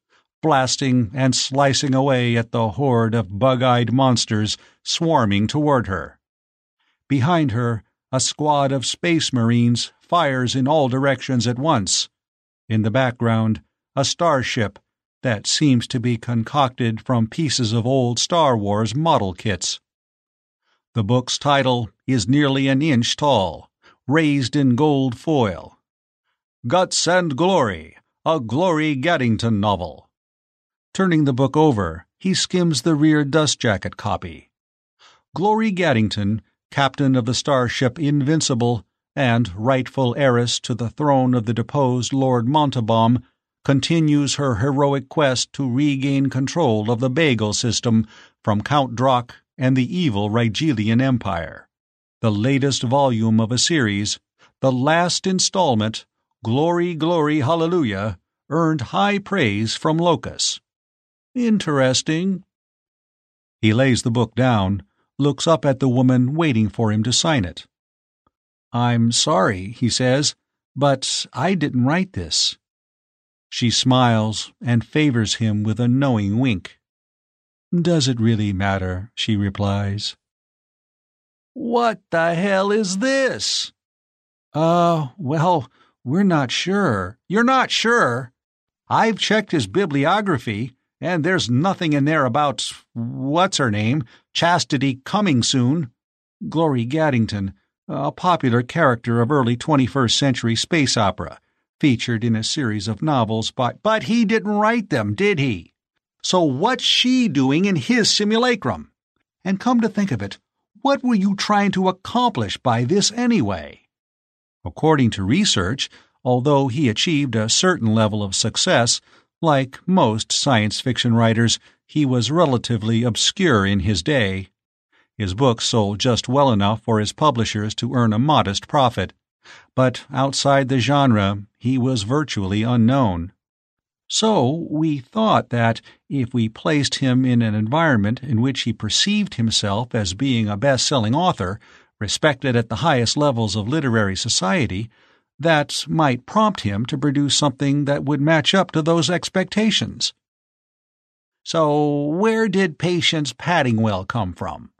blasting and slicing away at the horde of bug eyed monsters swarming toward her. Behind her, a squad of space marines fires in all directions at once. In the background, a starship that seems to be concocted from pieces of old Star Wars model kits. The book's title is nearly an inch tall, raised in gold foil. Guts and Glory, a Glory Gaddington novel. Turning the book over, he skims the rear dust jacket copy. Glory Gaddington, captain of the starship Invincible and rightful heiress to the throne of the deposed Lord Montalban, continues her heroic quest to regain control of the Bagel system from Count Drock and the evil Rigelian Empire. The latest volume of a series, the last installment, Glory, Glory, Hallelujah, earned high praise from Locus. Interesting. He lays the book down, looks up at the woman waiting for him to sign it. I'm sorry, he says, but I didn't write this. She smiles and favors him with a knowing wink. Does it really matter? she replies. What the hell is this? Uh, well, we're not sure. You're not sure? I've checked his bibliography, and there's nothing in there about what's her name, Chastity Coming Soon. Glory Gaddington, a popular character of early 21st century space opera featured in a series of novels by. But he didn't write them, did he? So what's she doing in his simulacrum? And come to think of it, what were you trying to accomplish by this anyway? According to research, although he achieved a certain level of success, Like most science fiction writers, he was relatively obscure in his day. His books sold just well enough for his publishers to earn a modest profit, but outside the genre, he was virtually unknown. So we thought that if we placed him in an environment in which he perceived himself as being a best selling author, respected at the highest levels of literary society, that might prompt him to produce something that would match up to those expectations. So, where did Patience Paddingwell come from?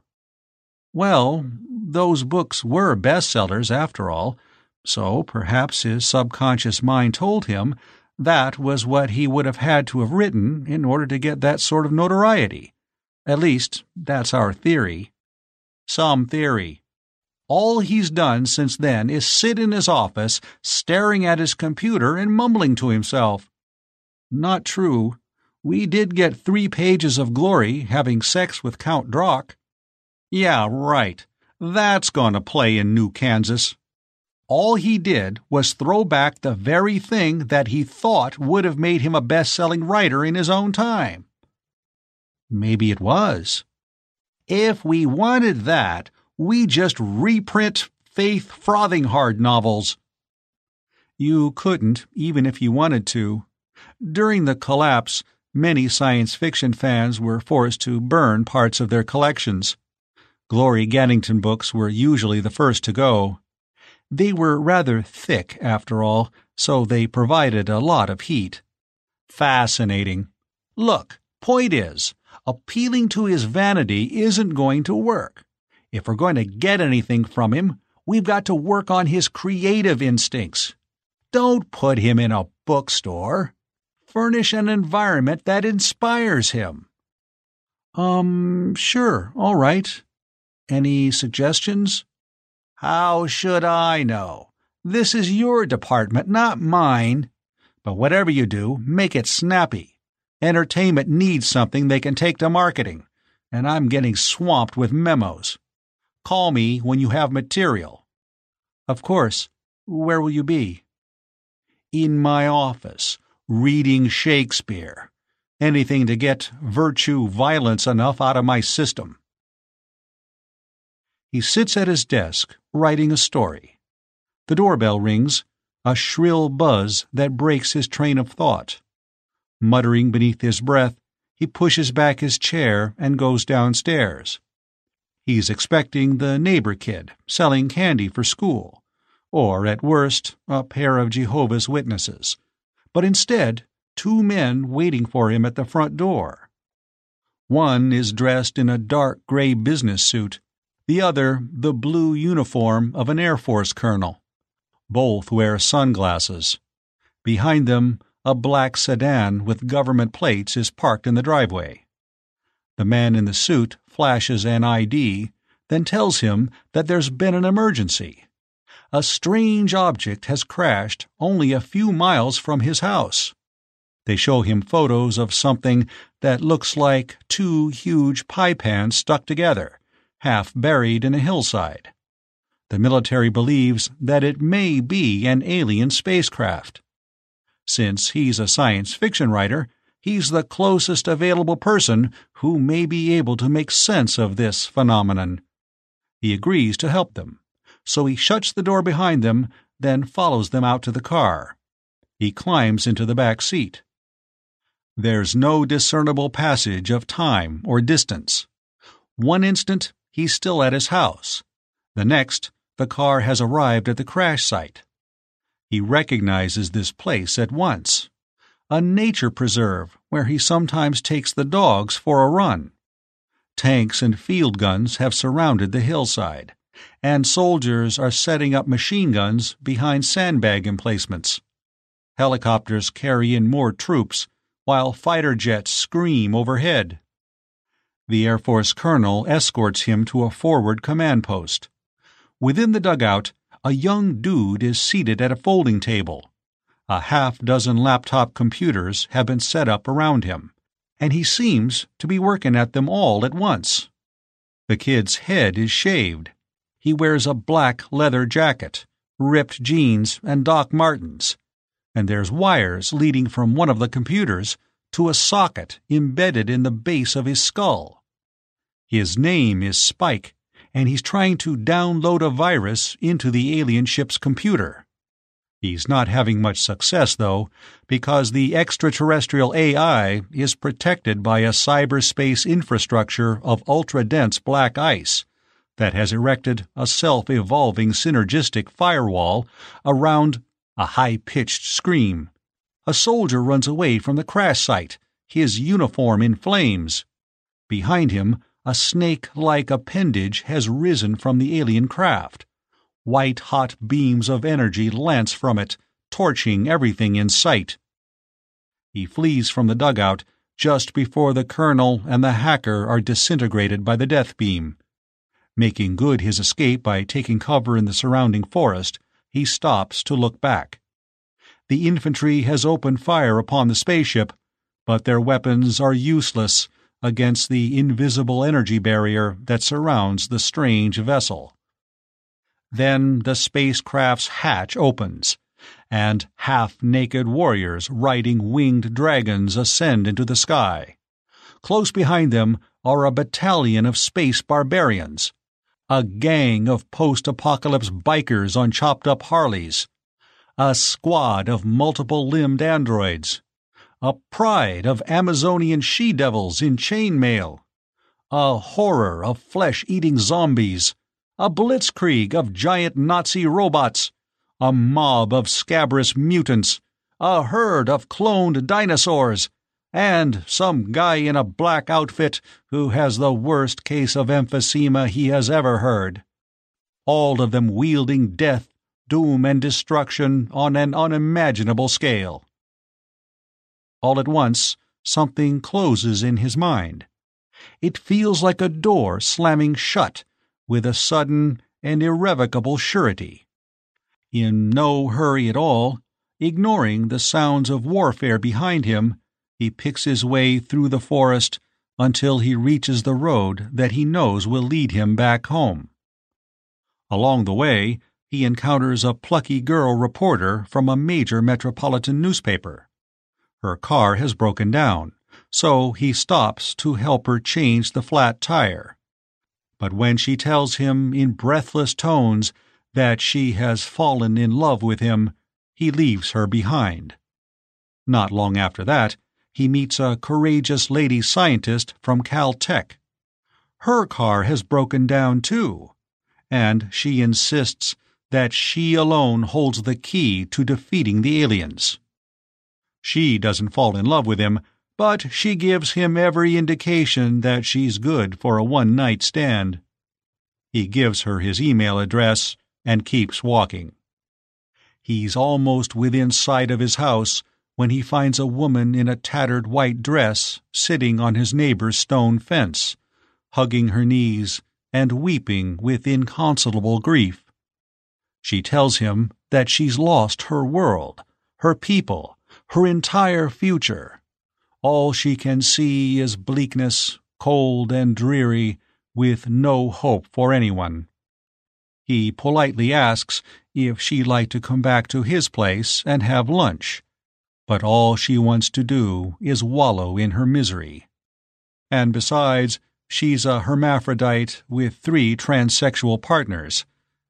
Well, those books were bestsellers after all, so perhaps his subconscious mind told him that was what he would have had to have written in order to get that sort of notoriety. At least, that's our theory. Some theory. All he's done since then is sit in his office, staring at his computer and mumbling to himself. Not true. We did get three pages of Glory having sex with Count Drock. Yeah, right. That's going to play in New Kansas. All he did was throw back the very thing that he thought would have made him a best selling writer in his own time. Maybe it was. If we wanted that, we just reprint Faith Frothinghard novels. You couldn't, even if you wanted to. During the collapse, many science fiction fans were forced to burn parts of their collections. Glory Gaddington books were usually the first to go. They were rather thick, after all, so they provided a lot of heat. Fascinating. Look, point is, appealing to his vanity isn't going to work. If we're going to get anything from him, we've got to work on his creative instincts. Don't put him in a bookstore. Furnish an environment that inspires him. Um, sure, all right. Any suggestions? How should I know? This is your department, not mine. But whatever you do, make it snappy. Entertainment needs something they can take to marketing, and I'm getting swamped with memos. Call me when you have material. Of course. Where will you be? In my office, reading Shakespeare. Anything to get virtue violence enough out of my system. He sits at his desk, writing a story. The doorbell rings, a shrill buzz that breaks his train of thought. Muttering beneath his breath, he pushes back his chair and goes downstairs. He's expecting the neighbor kid selling candy for school, or at worst, a pair of Jehovah's Witnesses, but instead, two men waiting for him at the front door. One is dressed in a dark gray business suit the other the blue uniform of an Air Force colonel. Both wear sunglasses. Behind them, a black sedan with government plates is parked in the driveway. The man in the suit flashes an ID, then tells him that there's been an emergency. A strange object has crashed only a few miles from his house. They show him photos of something that looks like two huge pie pans stuck together half buried in a hillside. The military believes that it may be an alien spacecraft. Since he's a science fiction writer, he's the closest available person who may be able to make sense of this phenomenon. He agrees to help them, so he shuts the door behind them, then follows them out to the car. He climbs into the back seat. There's no discernible passage of time or distance. One instant he's still at his house. The next, the car has arrived at the crash site. He recognizes this place at once. A nature preserve where he sometimes takes the dogs for a run. Tanks and field guns have surrounded the hillside, and soldiers are setting up machine guns behind sandbag emplacements. Helicopters carry in more troops, while fighter jets scream overhead. The Air Force colonel escorts him to a forward command post. Within the dugout, a young dude is seated at a folding table. A half dozen laptop computers have been set up around him, and he seems to be working at them all at once. The kid's head is shaved. He wears a black leather jacket, ripped jeans, and Doc Martens. and there's wires leading from one of the computers to a socket embedded in the base of his skull. His name is Spike, and he's trying to download a virus into the alien ship's computer. He's not having much success, though, because the extraterrestrial AI is protected by a cyberspace infrastructure of ultra dense black ice that has erected a self evolving synergistic firewall around a high pitched scream. A soldier runs away from the crash site, his uniform in flames. Behind him, a snake like appendage has risen from the alien craft. White hot beams of energy lance from it, torching everything in sight. He flees from the dugout just before the colonel and the hacker are disintegrated by the death beam. Making good his escape by taking cover in the surrounding forest, he stops to look back. The infantry has opened fire upon the spaceship, but their weapons are useless against the invisible energy barrier that surrounds the strange vessel. Then the spacecraft's hatch opens, and half naked warriors riding winged dragons ascend into the sky. Close behind them are a battalion of space barbarians, a gang of post apocalypse bikers on chopped up Harleys, a squad of multiple limbed androids, a pride of Amazonian she devils in chainmail, a horror of flesh eating zombies a blitzkrieg of giant Nazi robots, a mob of scabrous mutants, a herd of cloned dinosaurs, and some guy in a black outfit who has the worst case of emphysema he has ever heard. All of them wielding death, doom, and destruction on an unimaginable scale. All at once, something closes in his mind. It feels like a door slamming shut with a sudden and irrevocable surety. In no hurry at all, ignoring the sounds of warfare behind him, he picks his way through the forest until he reaches the road that he knows will lead him back home. Along the way, he encounters a plucky girl reporter from a major metropolitan newspaper. Her car has broken down, so he stops to help her change the flat tire but when she tells him in breathless tones that she has fallen in love with him, he leaves her behind. Not long after that, he meets a courageous lady scientist from Caltech. Her car has broken down too, and she insists that she alone holds the key to defeating the aliens. She doesn't fall in love with him, but she gives him every indication that she's good for a one night stand. He gives her his email address and keeps walking. He's almost within sight of his house when he finds a woman in a tattered white dress sitting on his neighbor's stone fence, hugging her knees and weeping with inconsolable grief. She tells him that she's lost her world, her people, her entire future all she can see is bleakness, cold and dreary, with no hope for anyone. He politely asks if she'd like to come back to his place and have lunch, but all she wants to do is wallow in her misery. And besides, she's a hermaphrodite with three transsexual partners.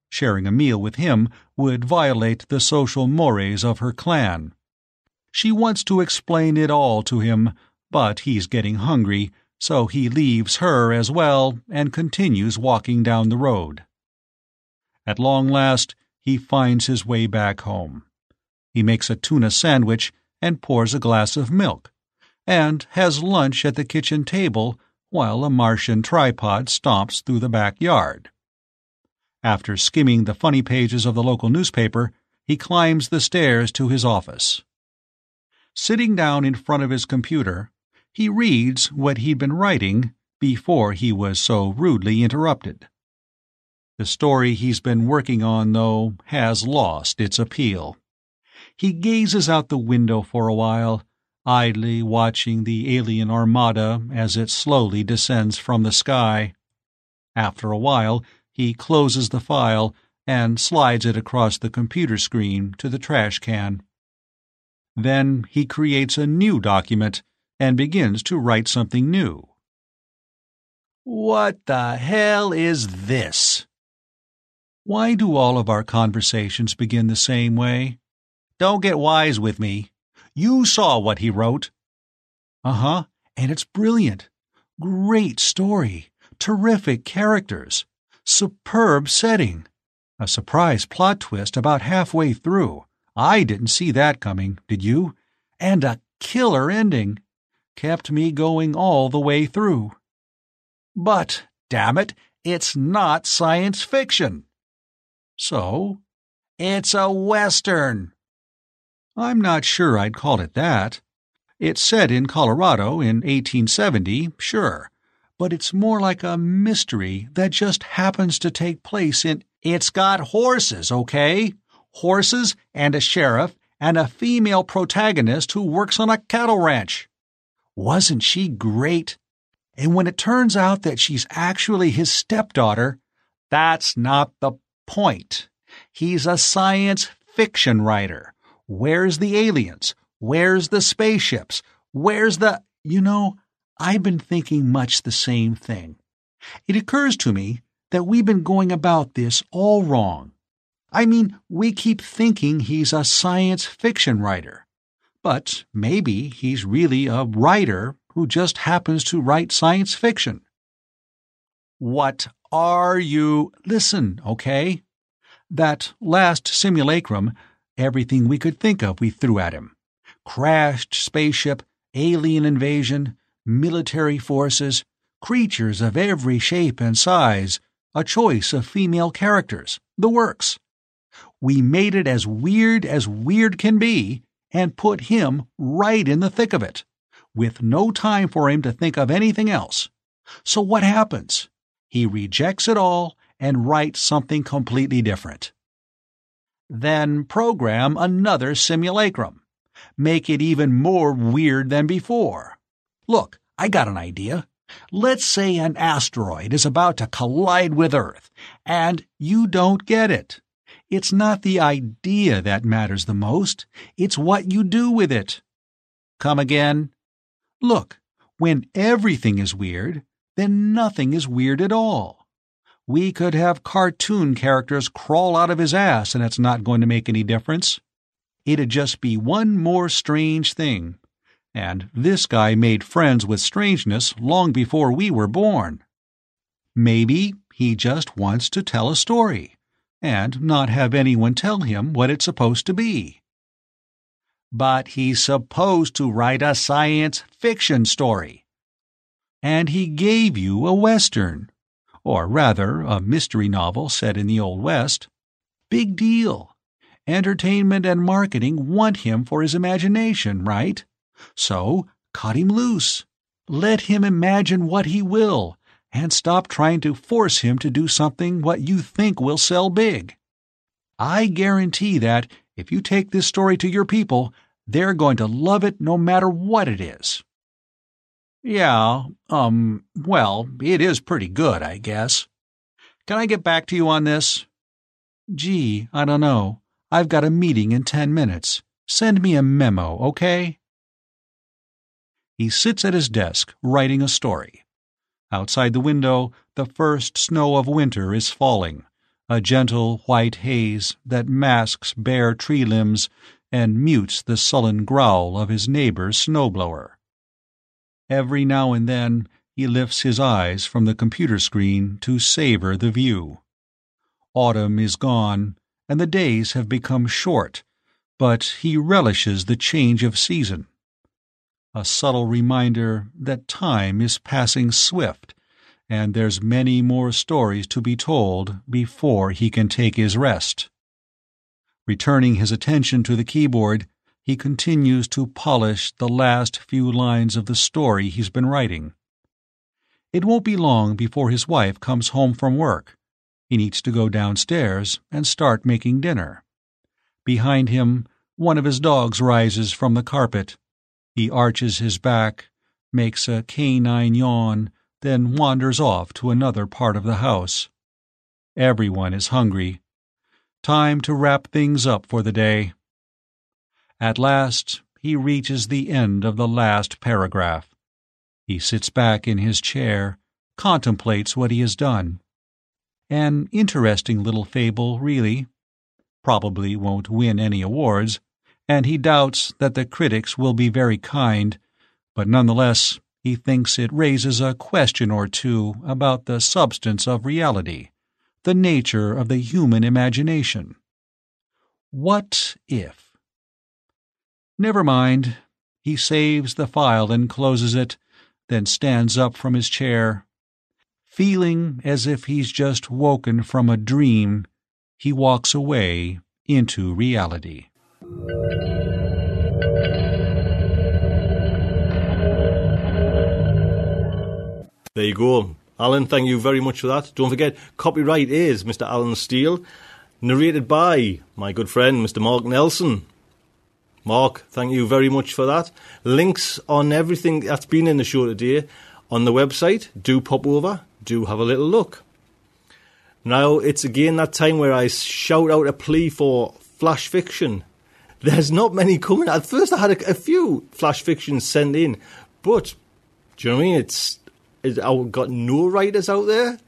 Sharing a meal with him would violate the social mores of her clan. She wants to explain it all to him, but he's getting hungry, so he leaves her as well and continues walking down the road. At long last, he finds his way back home. He makes a tuna sandwich and pours a glass of milk, and has lunch at the kitchen table while a Martian tripod stomps through the backyard. After skimming the funny pages of the local newspaper, he climbs the stairs to his office. Sitting down in front of his computer, he reads what he'd been writing before he was so rudely interrupted. The story he's been working on, though, has lost its appeal. He gazes out the window for a while, idly watching the alien armada as it slowly descends from the sky. After a while, he closes the file and slides it across the computer screen to the trash can. Then he creates a new document and begins to write something new. What the hell is this? Why do all of our conversations begin the same way? Don't get wise with me. You saw what he wrote. Uh huh, and it's brilliant. Great story. Terrific characters. Superb setting. A surprise plot twist about halfway through. I didn't see that coming, did you? And a killer ending. Kept me going all the way through. But, damn it, it's not science fiction. So, it's a Western. I'm not sure I'd call it that. It's set in Colorado in 1870, sure, but it's more like a mystery that just happens to take place in. It's got horses, okay? Horses and a sheriff and a female protagonist who works on a cattle ranch. Wasn't she great? And when it turns out that she's actually his stepdaughter, that's not the point. He's a science fiction writer. Where's the aliens? Where's the spaceships? Where's the. You know, I've been thinking much the same thing. It occurs to me that we've been going about this all wrong. I mean, we keep thinking he's a science fiction writer. But maybe he's really a writer who just happens to write science fiction. What are you? Listen, okay? That last simulacrum, everything we could think of we threw at him. Crashed spaceship, alien invasion, military forces, creatures of every shape and size, a choice of female characters, the works. We made it as weird as weird can be and put him right in the thick of it with no time for him to think of anything else. So what happens? He rejects it all and writes something completely different. Then program another simulacrum. Make it even more weird than before. Look, I got an idea. Let's say an asteroid is about to collide with Earth, and you don't get it. It's not the idea that matters the most, it's what you do with it. Come again? Look, when everything is weird, then nothing is weird at all. We could have cartoon characters crawl out of his ass and it's not going to make any difference. It'd just be one more strange thing. And this guy made friends with strangeness long before we were born. Maybe he just wants to tell a story and not have anyone tell him what it's supposed to be but he's supposed to write a science fiction story. And he gave you a Western, or rather, a mystery novel set in the Old West. Big deal. Entertainment and marketing want him for his imagination, right? So, cut him loose. Let him imagine what he will, and stop trying to force him to do something what you think will sell big. I guarantee that if you take this story to your people, they're going to love it no matter what it is. Yeah, um, well, it is pretty good, I guess. Can I get back to you on this? Gee, I don't know. I've got a meeting in ten minutes. Send me a memo, okay? He sits at his desk, writing a story. Outside the window, the first snow of winter is falling a gentle white haze that masks bare tree limbs and mutes the sullen growl of his neighbor's snowblower. Every now and then he lifts his eyes from the computer screen to savor the view. Autumn is gone, and the days have become short, but he relishes the change of season. A subtle reminder that time is passing swift and there's many more stories to be told before he can take his rest. Returning his attention to the keyboard, he continues to polish the last few lines of the story he's been writing. It won't be long before his wife comes home from work. He needs to go downstairs and start making dinner. Behind him, one of his dogs rises from the carpet. He arches his back, makes a canine yawn, then wanders off to another part of the house. Everyone is hungry. Time to wrap things up for the day. At last, he reaches the end of the last paragraph. He sits back in his chair, contemplates what he has done. An interesting little fable, really. Probably won't win any awards, and he doubts that the critics will be very kind, but nonetheless he thinks it raises a question or two about the substance of reality, the nature of the human imagination. What if? Never mind. He saves the file and closes it, then stands up from his chair. Feeling as if he's just woken from a dream, he walks away into reality. There you go. Allen, thank you very much for that. Don't forget, copyright is Mr. Allen Steele, narrated by my good friend, Mr. Mark Nelson. Mark, thank you very much for that. Links on everything that's been in the show today on the website. Do pop over, do have a little look. Now, it's again that time where I shout out a plea for flash fiction. There's not many coming. At first, I had a, a few flash fictions sent in, but do you know what I mean? It's I've got no writers out there.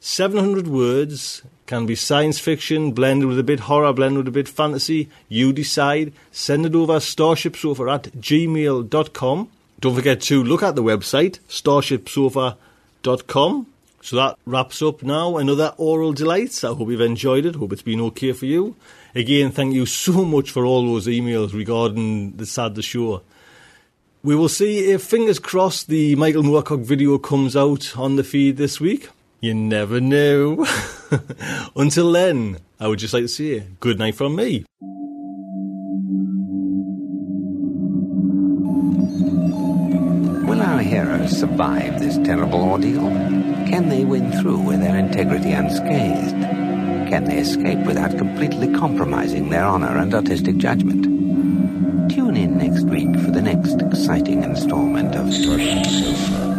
700 words can be science fiction blended with a bit horror, blended with a bit fantasy. You decide. Send it over starshipsofa at gmail.com. Don't forget to look at the website, starshipsofa.com. So that wraps up now another aural delights. I hope you've enjoyed it. Hope it's been okay for you. Again, thank you so much for all those emails regarding the sad the show. We will see if, fingers crossed, the Michael Moorcock video comes out on the feed this week. You never know. Until then, I would just like to say good night from me. Will our heroes survive this terrible ordeal? Can they win through with their integrity unscathed? Can they escape without completely compromising their honor and artistic judgment? Tune in next week for the next exciting installment of Starship Sofa.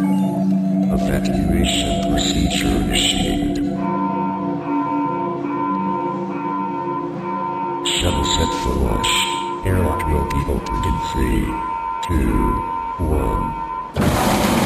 Evacuation procedure initiated. Shuttle set for launch. Airlock will be opened in three, two, one.